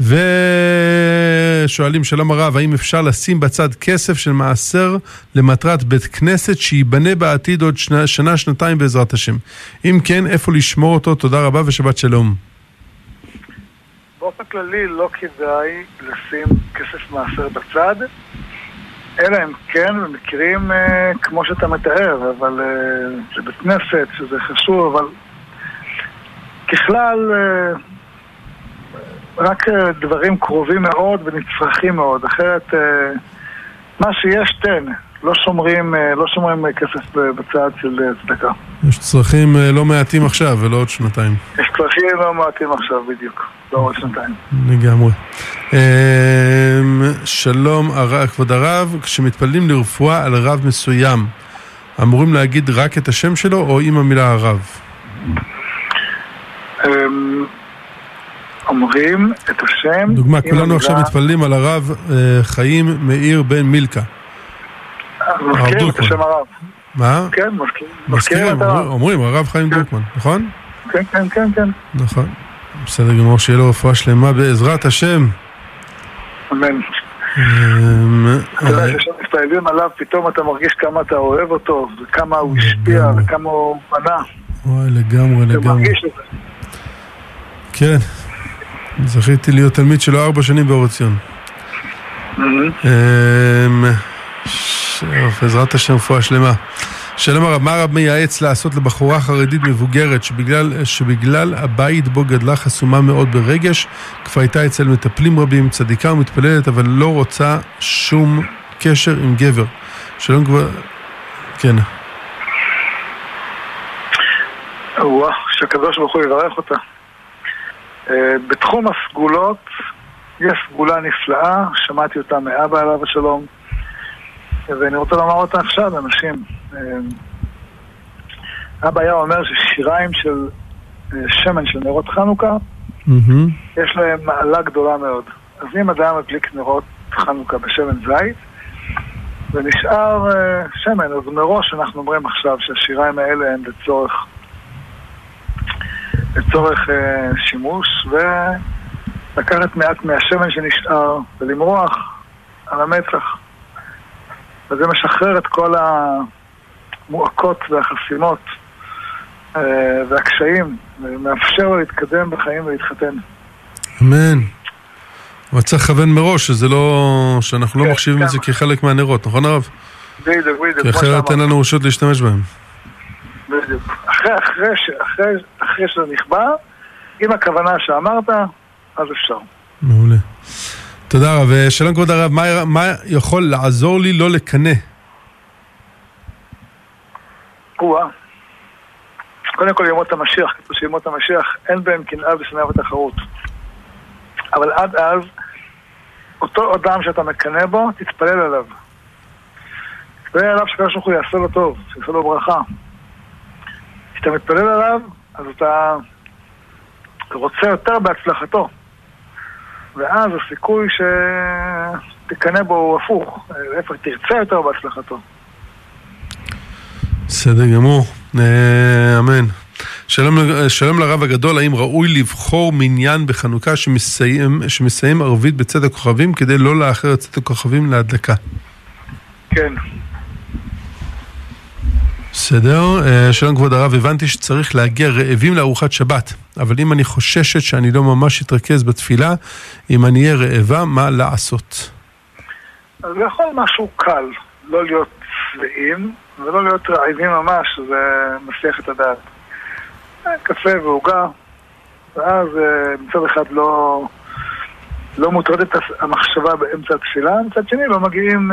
S1: ושואלים שלום הרב, האם אפשר לשים בצד כסף של מעשר למטרת בית כנסת שייבנה בעתיד עוד שנה, שנה, שנתיים בעזרת השם? אם כן, איפה לשמור אותו? תודה רבה ושבת שלום.
S2: באופן כללי לא כדאי לשים כסף מעשר בצד, אלא אם כן במקרים אה, כמו שאתה מתאר, אבל אה, זה בית כנסת, שזה חשוב, אבל ככלל אה, רק אה, דברים קרובים מאוד ונצרכים מאוד, אחרת אה, מה שיש תן, לא שומרים, אה, לא שומרים כסף בצד של צדקה.
S1: יש צרכים לא מעטים עכשיו ולא עוד שנתיים,
S2: יש צרכים לא מעטים עכשיו בדיוק, לא עוד שנתיים.
S1: לגמרי. אה, שלום, כבוד הרב, כשמתפללים לרפואה על רב מסוים, אמורים להגיד רק את השם שלו או עם המילה הרב?
S2: אמ, אומרים את השם.
S1: דוגמה, כולנו
S2: המילה-
S1: עכשיו מתפללים על הרב אה, חיים מאיר בן מילכה.
S2: מזכירים את
S1: דרוקמן.
S2: השם הרב.
S1: מה?
S2: כן, מזכירים.
S1: מזכירים,
S2: הרב.
S1: אומרים הרב חיים
S2: כן.
S1: דרוקמן, נכון?
S2: כן, כן, כן, כן.
S1: נכון. בסדר גמור, שיהיה לו רפואה שלמה בעזרת השם.
S2: אמן.
S1: אה,
S2: אתה יודע כשמתפללים עליו, פתאום אתה מרגיש כמה אתה אוהב אותו, וכמה הוא השפיע. וכמה הוא בנה.
S1: וואי, לגמרי,
S2: אתה
S1: לגמרי.
S2: מרגיש את זה.
S1: כן. זכיתי להיות תלמיד שלו ארבע שנים באור עציון. אמ, בעזרת השם רפואה שלמה. שלום הרב, מה הרב מייעץ לעשות לבחורה חרדית מבוגרת שבגלל, שבגלל הבית בו גדלה חסומה מאוד ברגש, כבר הייתה אצל מטפלים רבים, צדיקה ומתפללת, אבל לא רוצה שום קשר עם גבר. שלום כבר... כן.
S2: וואו, שהקדוש ברוך הוא יברך אותה. אה, בתחום הסגולות, יש סגולה נפלאה, שמעתי אותה מאבא עליו השלום, ואני רוצה לומר אותה עכשיו לאנשים. אה, אבא היה אומר ששיריים של אה, שמן של נרות חנוכה,
S1: מהמם.
S2: יש להם מעלה גדולה מאוד. אז אם אדם מדליק נרות חנוכה בשמן זית, ונשאר שמן, אז מראש אנחנו אומרים עכשיו שהשיריים האלה הם לצורך, לצורך אה, שימוש, ולקחת מעט מהשמן שנשאר ולמרוח על המצח. וזה משחרר את כל המועקות והחסימות אה, והקשיים, ומאפשר לו להתקדם בחיים ולהתחתן.
S1: אמן. אבל צריך לכוון מראש, שזה לא... שאנחנו לא
S2: כן,
S1: מחשיבים את זה
S2: כן.
S1: כחלק מהנרות, נכון הרב?
S2: בדיוק, בדיוק.
S1: כי אחרת אין. לנו רשות להשתמש בהם.
S2: בדיוק. אחרי, אחרי, אחרי, אחרי שזה נכבה, עם הכוונה שאמרת, אז אפשר.
S1: מעולה. תודה רב. אה, שלום כבוד הרב, מה, מה יכול לעזור לי לא לקנא?
S2: או-אה. קודם כל ימות המשיח, כתוב שימות המשיח אין בהם קנאה ושנאה ותחרות. אבל עד אז, אותו אדם שאתה מקנא בו, תתפלל עליו. תתפלל עליו שקדוש ברוך הוא יעשה לו טוב, שיעשה לו ברכה. כשאתה מתפלל עליו, אז אתה רוצה יותר בהצלחתו. ואז הסיכוי שתקנא בו הוא הפוך. להפך, תרצה יותר בהצלחתו.
S1: בסדר גמור. אה, אמן. שלום, שלום לרב הגדול, האם ראוי לבחור מניין בחנוכה שמסיים, שמסיים ערבית בצאת הכוכבים כדי לא לאחר את צאת הכוכבים להדלקה?
S2: כן.
S1: בסדר. אה, שלום כבוד הרב, הבנתי שצריך להגיע רעבים לארוחת שבת, אבל אם אני חוששת שאני לא ממש אתרכז בתפילה, אם אני אהיה רעבה, מה לעשות?
S2: אז זה יכול משהו קל, לא להיות שבעים ולא להיות רעבים ממש, זה מסיח את הדעת. אה, קפה ועוגה, ואז אה, מצד אחד לא, לא מוטרדת המחשבה באמצע התפילה, מצד שני לא מגיעים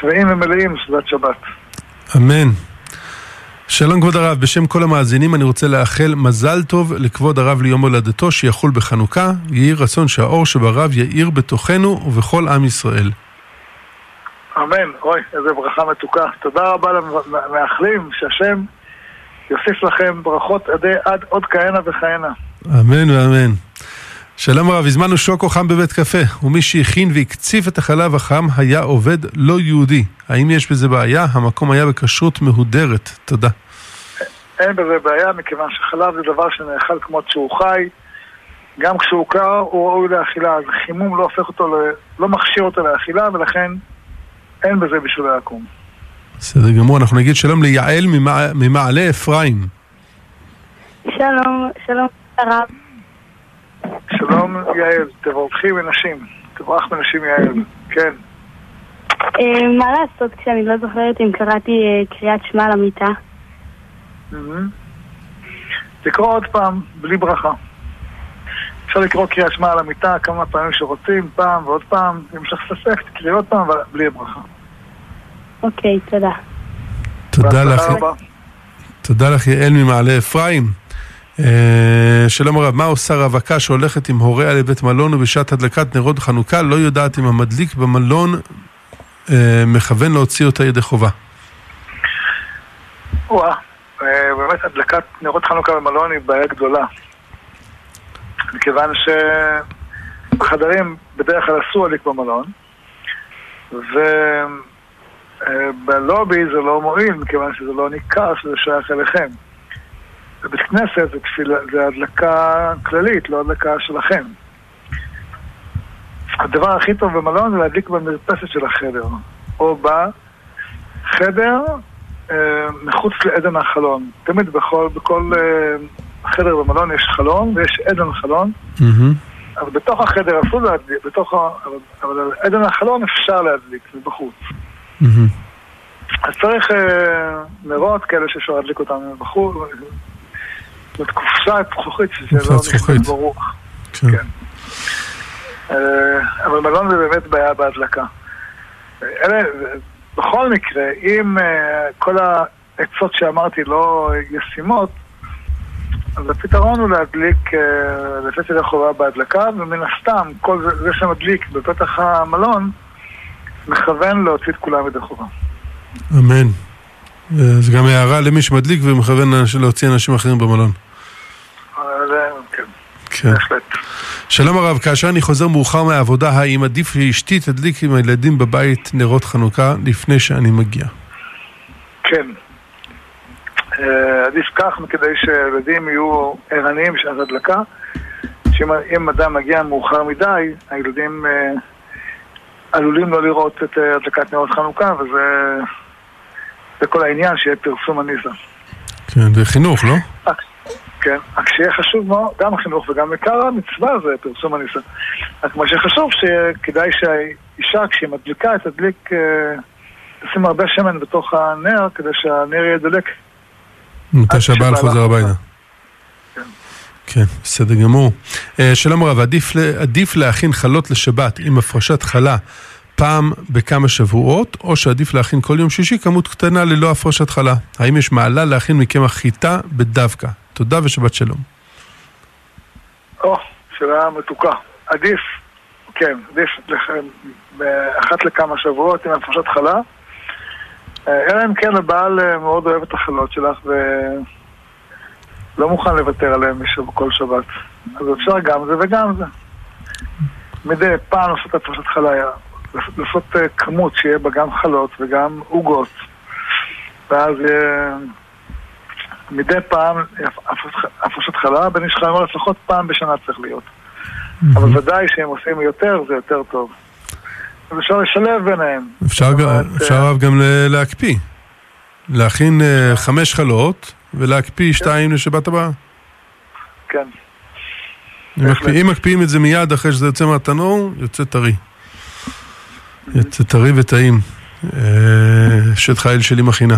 S2: שבעים ומלאים לסעודת שבת.
S1: אמן. שלום כבוד הרב, בשם כל המאזינים אני רוצה לאחל מזל טוב לכבוד הרב ליום הולדתו שיחול בחנוכה. יהי רצון שהאור שברב יאיר בתוכנו ובכל עם ישראל.
S2: אמן, אוי, איזה ברכה מתוקה. תודה רבה למאחלים, שהשם יוסיף לכם ברכות עד, עד עוד כהנה וכהנה.
S1: אמן ואמן. שלום הרב, הזמנו שוקו חם בבית קפה, ומי שהכין והקציף את החלב החם היה עובד לא יהודי. האם יש בזה בעיה? המקום היה בכשרות מהודרת. תודה.
S2: אין בזה בעיה, מכיוון שחלב זה דבר שנאכל כמו שהוא חי. גם כשהוא קר, הוא ראוי לאכילה, אז חימום לא הופך אותו, ל... לא מכשיר אותו לאכילה, ולכן אין בזה בשביל העקום.
S1: בסדר גמור, אנחנו נגיד שלום ליעל ממע... ממעלה אפרים.
S3: שלום, שלום הרב.
S2: שלום יעל, תברכי מנשים, תברך מנשים יעל, כן.
S3: אה, מה לעשות כשאני לא זוכרת אם קראתי אה, קריאת שמע?
S2: מהמם. לקרוא עוד פעם, בלי ברכה. אפשר לקרוא קריאת שמע על המיטה כמה פעמים שרוצים, פעם ועוד פעם, אם יש לך ספק, תקראי עוד פעם, אבל בלי ברכה.
S3: אוקיי, תודה.
S1: תודה לך. תודה לך יעל ממעלה אפרים. אה, שלום הרב, מה עושה רווקה שהולכת עם הוריה לבית מלון ובשעת הדלקת נרות חנוכה לא יודעת אם המדליק במלון אה, מכוון להוציא אותה ידי חובה?
S2: וואה, אה, באמת הדלקת נרות חנוכה במלון היא בעיה גדולה. מכיוון שבחדרים בדרך כלל אסור להדליק במלון, ובלובי זה לא מועיל, מכיוון שזה לא ניכר שזה שייך אליכם. בבית כנסת זה, תפילה, זה הדלקה כללית, לא הדלקה שלכם. הדבר הכי טוב במלון זה להדליק במרפסת של החדר, או בחדר אה, מחוץ לעדן החלון. תמיד בכל, בכל אה, חדר במלון יש חלון ויש עדן חלון,
S1: מהמם.
S2: אבל בתוך החדר אסור להדליק, בתוך ה... אבל, אבל על עדן החלון אפשר להדליק, זה בחוץ.
S1: מהמם.
S2: אז צריך אה, נרות כאלה שאפשר להדליק אותם בחוץ. זאת קופסה זכוכית, שזה לא. נכנס ברוך.
S1: כן.
S2: כן. אה, אבל מלון זה באמת בעיה בהדלקה. אלה, בכל מקרה, אם אה, כל העצות שאמרתי לא ישימות, אז הפתרון הוא להדליק, אה, לתת ידי חובה בהדלקה, ומן הסתם, כל זה, זה שמדליק בפתח המלון, מכוון להוציא את כולם ידי חובה.
S1: אמן. זה גם הערה למי שמדליק ומכוון להוציא אנשים אחרים במלון.
S2: כן,
S1: כן.
S2: בהחלט.
S1: שלום הרב, כאשר אני חוזר מאוחר מהעבודה, האם עדיף שאשתי תדליק עם הילדים בבית נרות חנוכה לפני שאני מגיע?
S2: כן. אה, עדיף כך כדי שהילדים יהיו ערניים בשעת הדלקה, שאם אם אדם מגיע מאוחר מדי, הילדים אה, עלולים לא לראות את אה, הדלקת נרות חנוכה, וזה זה כל העניין, שיהיה פרסום הניזה.
S1: כן, זה חינוך, לא?
S2: כן, רק שיהיה חשוב מאוד, גם החינוך וגם עיקר המצווה זה פרסום הניסה. רק מה שחשוב שכדאי שהאישה כשהיא מדליקה תדליק, אה, תשים הרבה שמן בתוך הנר כדי שהנר יהיה דלק.
S1: מתי שהבעל חוזר הביתה.
S2: כן.
S1: בסדר גמור. אה, שלום הרב, עדיף, עדיף להכין חלות לשבת עם הפרשת חלה פעם בכמה שבועות, או שעדיף להכין כל יום שישי כמות קטנה ללא הפרשת חלה? האם יש מעלה להכין מקמח חיטה בדווקא? תודה ושבת שלום.
S2: או, שאלה מתוקה. עדיף, כן, עדיף לכם אחת לכמה שבועות עם הפרשת חלה. אה, אלא אם כן הבעל אה, מאוד אוהב את החלות שלך ולא מוכן לוותר עליהן כל שבת. אז אפשר גם זה וגם זה. מדי פעם לעשות הפרשת חלה, לעשות אה, כמות שיהיה בה גם חלות וגם עוגות. ואז. מדי פעם הפרשת- חלה, בן איש חיים אומר לפחות פעם בשנה צריך להיות. אבל ודאי שאם עושים יותר זה יותר טוב. אז אפשר לשלב ביניהם.
S1: אפשר, גם-
S2: אה,
S1: להקפיא. להכין אה, חמש חלות ולהקפיא שתיים לשבת הבאה.
S2: כן.
S1: אם מקפיאים את זה מיד אחרי שזה יוצא מהתנור, יוצא טרי. יוצא טרי וטעים. אה, אשת חיל שלי מכינה.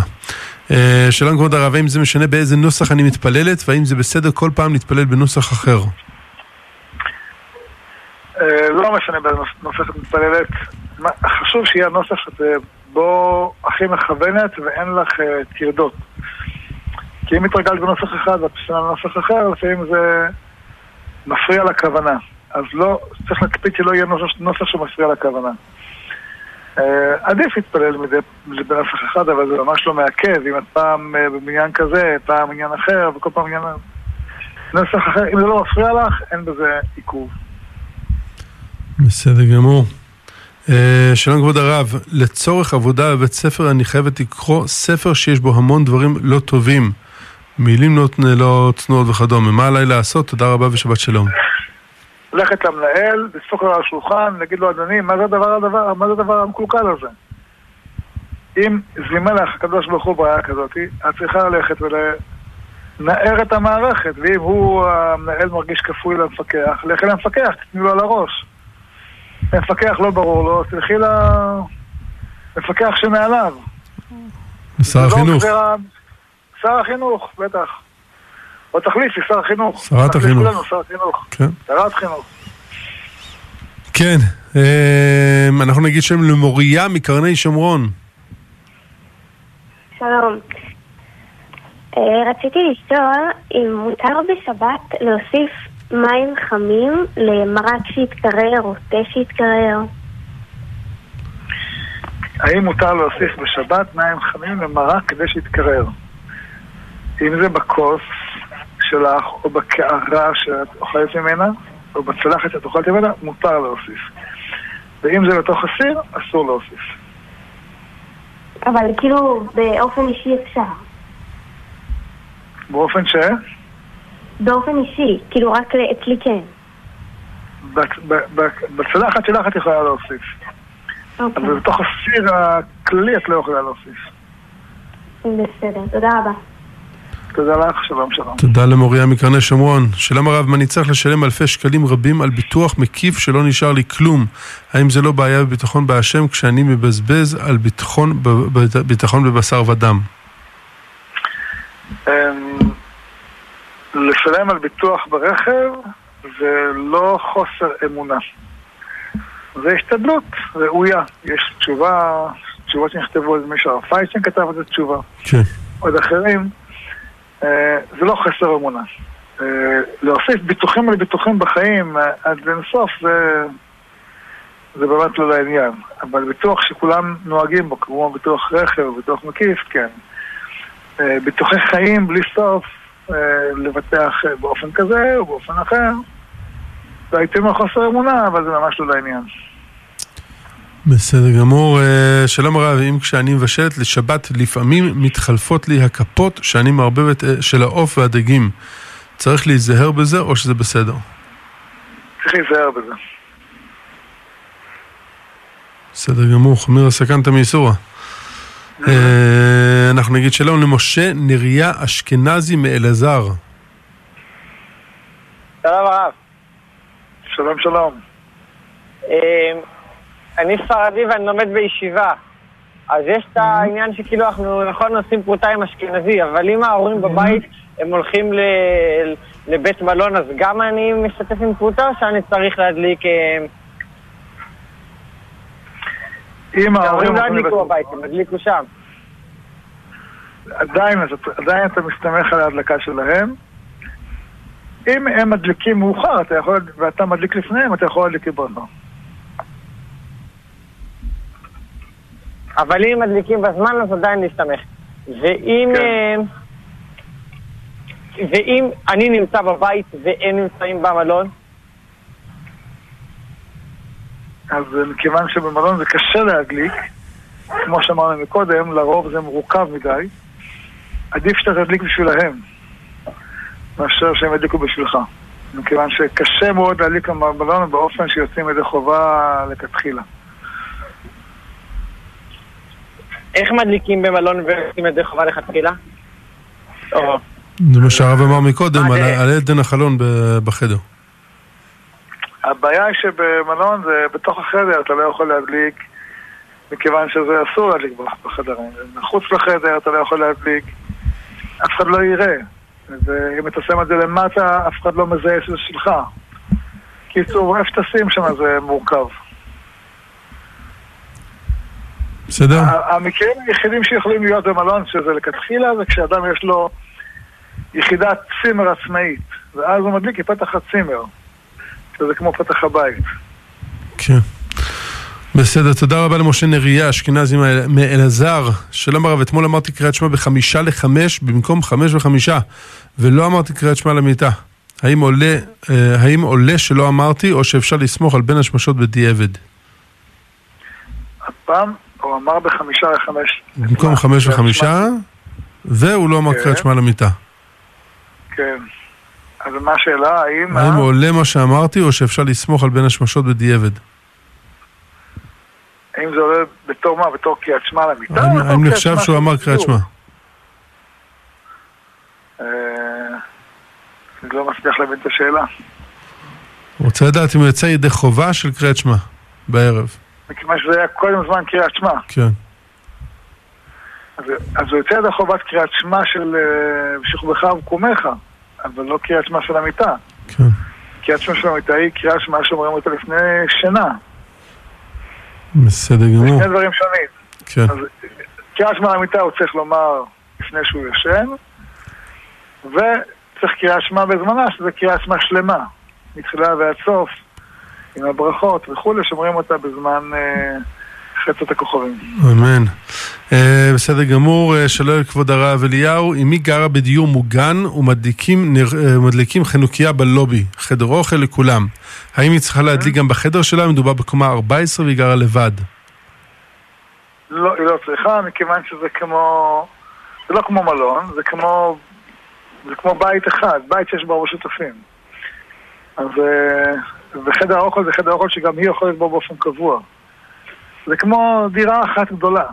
S1: אה, שלום כבוד הרב, האם זה משנה באיזה נוסח אני מתפללת, והאם זה בסדר כל פעם להתפלל בנוסח אחר?
S2: אה, לא משנה באיזה נוס- נוסח את מתפללת. חשוב שיהיה הנוסח הזה בו הכי מכוונת ואין לך טרדות. כי אם התרגלת בנוסח אחד ואת משנה לנוסח אחר, לפעמים זה מפריע לכוונה. אז לא, צריך להקפיד שלא יהיה נוסח, נוסח שמפריע לכוונה. אה, עדיף להתפלל מדי, בנוסח אחד, אבל זה ממש לא מעכב. אם את פעם אה, במניין כזה, פעם עניין אחר, וכל פעם עניין... נוסח אחר, אם זה לא מפריע לך, אין בזה עיכוב.
S1: בסדר גמור. אה, שלום כבוד הרב, לצורך עבודה בבית ספר אני חייבת לקרוא ספר שיש בו המון דברים לא טובים. מילים לא, לא צנועות וכדומה. מה עליי לעשות? תודה רבה ושבת שלום.
S2: ללכת למנהל, לדפוק לו על השולחן, להגיד לו, אדוני, מה זה הדבר, הדבר, מה זה הדבר המקולקל הזה? אם זימן לך הקדוש ברוך הוא בעיה כזאת, את צריכה ללכת ולנער את המערכת, ואם הוא, המנהל, מרגיש כפוי למפקח, לכי למפקח, תתני לו על הראש. המפקח לא ברור לו, תלכי למפקח שמעליו.
S1: שר
S2: לא
S1: החינוך.
S2: שר החינוך, בטח. או תחליפי, שר החינוך.
S1: שרת
S2: תחליף
S1: החינוך.
S2: כולנו, שר החינוך.
S1: כן.
S2: שרת חינוך.
S1: כן, אנחנו נגיד שם למוריה מקרני שומרון.
S6: שלום. אה, רציתי לשאול אם מותר בשבת להוסיף מים חמים למרק שהתקרר או תה שהתקרר.
S2: האם מותר להוסיף בשבת מים חמים למרק כדי שיתקרר? אם זה בכוס שלך, או בקערה שאת אוכלת ממנה, או בצלחת שאת אוכלת ממנה, מותר להוסיף. ואם זה בתוך הסיר, אסור להוסיף.
S6: אבל כאילו באופן אישי אפשר.
S2: באופן ש...
S6: באופן אישי, כאילו רק אצלי כן.
S2: בצלחת שלך את יכולה להוסיף.
S6: אוקיי,
S2: אבל בתוך הסיר הכללי את לא יכולה להוסיף.
S6: בסדר, תודה רבה.
S2: תודה לך, שלום שלום.
S1: תודה למוריה מקרני שומרון. שלום הרב, מה אני צריך לשלם אלפי שקלים רבים על ביטוח מקיף שלא נשאר לי כלום? האם זה לא בעיה בביטחון בהשם כשאני מבזבז על ביטחון, ביטחון בבשר ודם?
S2: אמ, לשלם על ביטוח ברכב זה לא חוסר אמונה. זה השתדלות ראויה. יש תשובה, תשובות שנכתבו על מישהו, הרב פיישטיין כתב על זה תשובה.
S1: כן.
S2: עוד אחרים. אה, זה לא חסר אמונה. אה, להוסיף ביטוחים על ביטוחים בחיים אה, עד לנסוף זה, זה באמת לא לעניין. אבל ביטוח שכולם נוהגים בו, כמו ביטוח רכב, ביטוח מקיף, כן. ביטוחי חיים בלי סוף, לבטח באופן כזה או באופן אחר. והייתי אומר חוסר אמונה, אבל זה ממש לא לעניין.
S1: בסדר גמור. אה, שלום הרב, אם כשאני מבשלת לשבת לפעמים מתחלפות לי הכפות שאני מערבבת אה, של העוף והדגים. צריך להיזהר בזה או שזה בסדר?
S2: צריך להיזהר בזה.
S1: בסדר גמור, חמיר הסכנת מאיסורא. אה, אנחנו נגיד שלום למשה נריה אשכנזי מאלעזר.
S7: שלום הרב.
S2: שלום שלום.
S7: אני ספרדי ואני לומד בישיבה. אז יש את העניין שכאילו אנחנו נכון עושים פרוטה עם אשכנזי, אבל אם ההורים בבית הם הולכים ל- לבית מלון, אז גם אני משתתף עם פרוטה או שאני צריך להדליק... אה,
S2: אם
S7: ההורים לא
S2: הולכים
S7: הדליקו בבית, הם הדליקו שם.
S2: עדיין, עדיין אתה מסתמך על ההדלקה שלהם. אם הם מדליקים מאוחר, אתה יכול, ואתה מדליק לפניהם, אתה יכול להדליק ברכה.
S7: אבל אם מדליקים בזמן, אז עדיין להסתמך. ואם...
S2: כן.
S7: אה, ואם אני נמצא בבית והם נמצאים במלון,
S2: אז אה, מכיוון שבמלון זה קשה להדליק, כמו שאמרנו מקודם, לרוב זה מורכב מדי, עדיף שאתה תדליק בשבילהם, מאשר שהם ידליקו בשבילך. מכיוון שקשה מאוד להדליק במלון באופן שיוצאים ידי חובה לכתחילה.
S7: איך מדליקים במלון ועושים את זה חובה לכתחילה?
S1: זה מה שהרב אמר מקודם,
S7: מה
S1: על? על עדן החלון בחדר.
S2: הבעיה היא שבמלון זה בתוך החדר, אתה לא יכול להדליק, מכיוון שזה אסור להדליק בחדרים. מחוץ לחדר אתה לא יכול להדליק, אף אחד לא יראה. ואם אתה שם את זה למטה, אף אחד לא מזהה שזה שלך. קיצור, איפה שתשים שם זה מורכב.
S1: בסדר?
S2: המקרים היחידים שיכולים להיות במלון, שזה לכתחילה, זה כשאדם יש לו יחידת צימר עצמאית, ואז הוא מדליק מפתח הצימר, שזה כמו פתח הבית.
S1: כן. בסדר, תודה רבה למשה נריה, אשכנזי מאל- מאלעזר. שלום הרב, אתמול אמרתי קריאת שמע בחמישה לחמש במקום חמש וחמישה, ולא אמרתי קריאת שמע למיטה. האם עולה, אה, האם עולה שלא אמרתי, או שאפשר לסמוך על בין השמשות בדיעבד?
S2: הפעם הוא אמר בחמישה לחמש.
S1: במקום? חמש וחמישה, והוא לא אמר
S2: כן.
S1: קריאת שמע למיטה.
S2: כן. אז מה השאלה? האם...
S1: האם
S2: ה-
S1: עולה מה שאמרתי, או שאפשר לסמוך על בין השמשות בדיעבד?
S2: האם זה עולה בתור מה? בתור קריאת שמע למיטה?
S1: האם נחשב שהוא אמר קריאת? שמע?
S2: אה, אני לא מצליח להבין את השאלה.
S1: רוצה לדעת אם הוא יצא ידי חובה של קריאת שמע בערב.
S2: מכיוון שזה היה קודם זמן קריאת שמע.
S1: כן.
S2: אז, אז הוא יוצא ידי חובת קריאת שמע של אה, שוכבך ובקומך, אבל לא קריאת שמע של המיטה.
S1: כן.
S2: קריאת שמע של המיטה היא קריאת שמע שאומרים אותה לפני שינה.
S1: בסדר
S2: זה
S1: גמור.
S2: שני דברים שונים.
S1: כן.
S2: אז קריאת שמע למיטה הוא צריך לומר לפני שהוא ישן, וצריך קריאת שמע בזמנה, שזה קריאת שמע שלמה, מתחילה ועד סוף, עם הברכות וכולי, שומרים אותה בזמן אה, חצות הכוכבים.
S1: אמן. אה, בסדר גמור, אה, שלום לכבוד הרב אליהו, אמי גרה בדיור מוגן ומדליקים חנוכיה בלובי, חדר אוכל לכולם. האם היא צריכה להדליק גם בחדר שלה? מדובר בקומה 14 והיא גרה לבד.
S2: לא, היא לא צריכה, מכיוון שזה כמו... זה לא כמו מלון, זה כמו... זה כמו בית אחד, בית שיש בו הרבה שותפים. אז... אה, וחדר האוכל זה חדר האוכל שגם היא אוכלת בו באופן קבוע. זה כמו דירה אחת גדולה.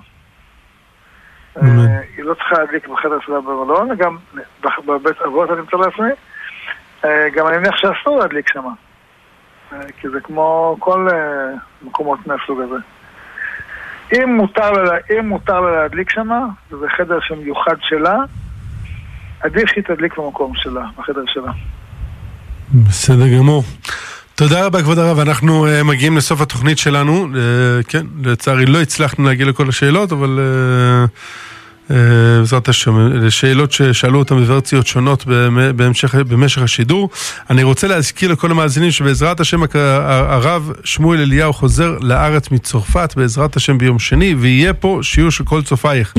S2: אה. היא לא צריכה להדליק בחדר שלה במלון, גם בבית אבות אני מתאר לעצמי. אה, גם אני מניח שאסור להדליק שם. כי זה כמו כל אה, מקומות מהסוג הזה. אם מותר לה, אם מותר לה להדליק שם, וזה חדר שמיוחד שלה, עדיף שהיא תדליק במקום שלה, בחדר שלה.
S1: בסדר גמור. תודה רבה כבוד הרב, אנחנו uh, מגיעים לסוף התוכנית שלנו, uh, כן, לצערי לא הצלחנו להגיע לכל השאלות, אבל uh, uh, בעזרת השם, שאלות ששאלו אותם בוורציות שונות בהמשך, במשך השידור. אני רוצה להזכיר לכל המאזינים שבעזרת השם הרב שמואל אליהו חוזר לארץ מצרפת בעזרת השם ביום שני, ויהיה פה שיעור של כל צופייך.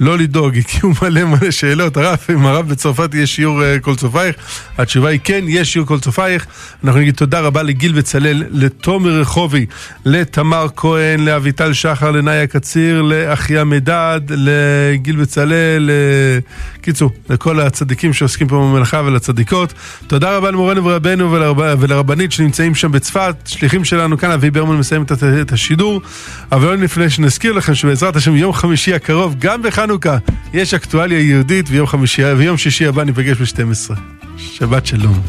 S1: לא לדאוג, הגיעו מלא מלא שאלות. הרב, אם הרב בצרפת יש שיעור כל צופייך? התשובה היא כן, יש שיעור כל צופייך. אנחנו נגיד תודה רבה לגיל בצלאל, לתומר רחובי, לתמר כהן, לאביטל שחר, לנאיה קציר, לאחיה מדד, לגיל בצלאל, קיצור, לכל הצדיקים שעוסקים פה במלאכה ולצדיקות. תודה רבה למורנו ורבנו ולרב, ולרבנית שנמצאים שם בצפת, שליחים שלנו כאן, אבי ברמן מסיים את, השידור. אבל לא לפני שנזכיר לכם שבעזרת השם יום חמישי הקרוב, גם בחנוכה, יש אקטואליה יהודית, ויום, חמישי, ויום שישי הבא ניפגש ב-12. שבת שלום.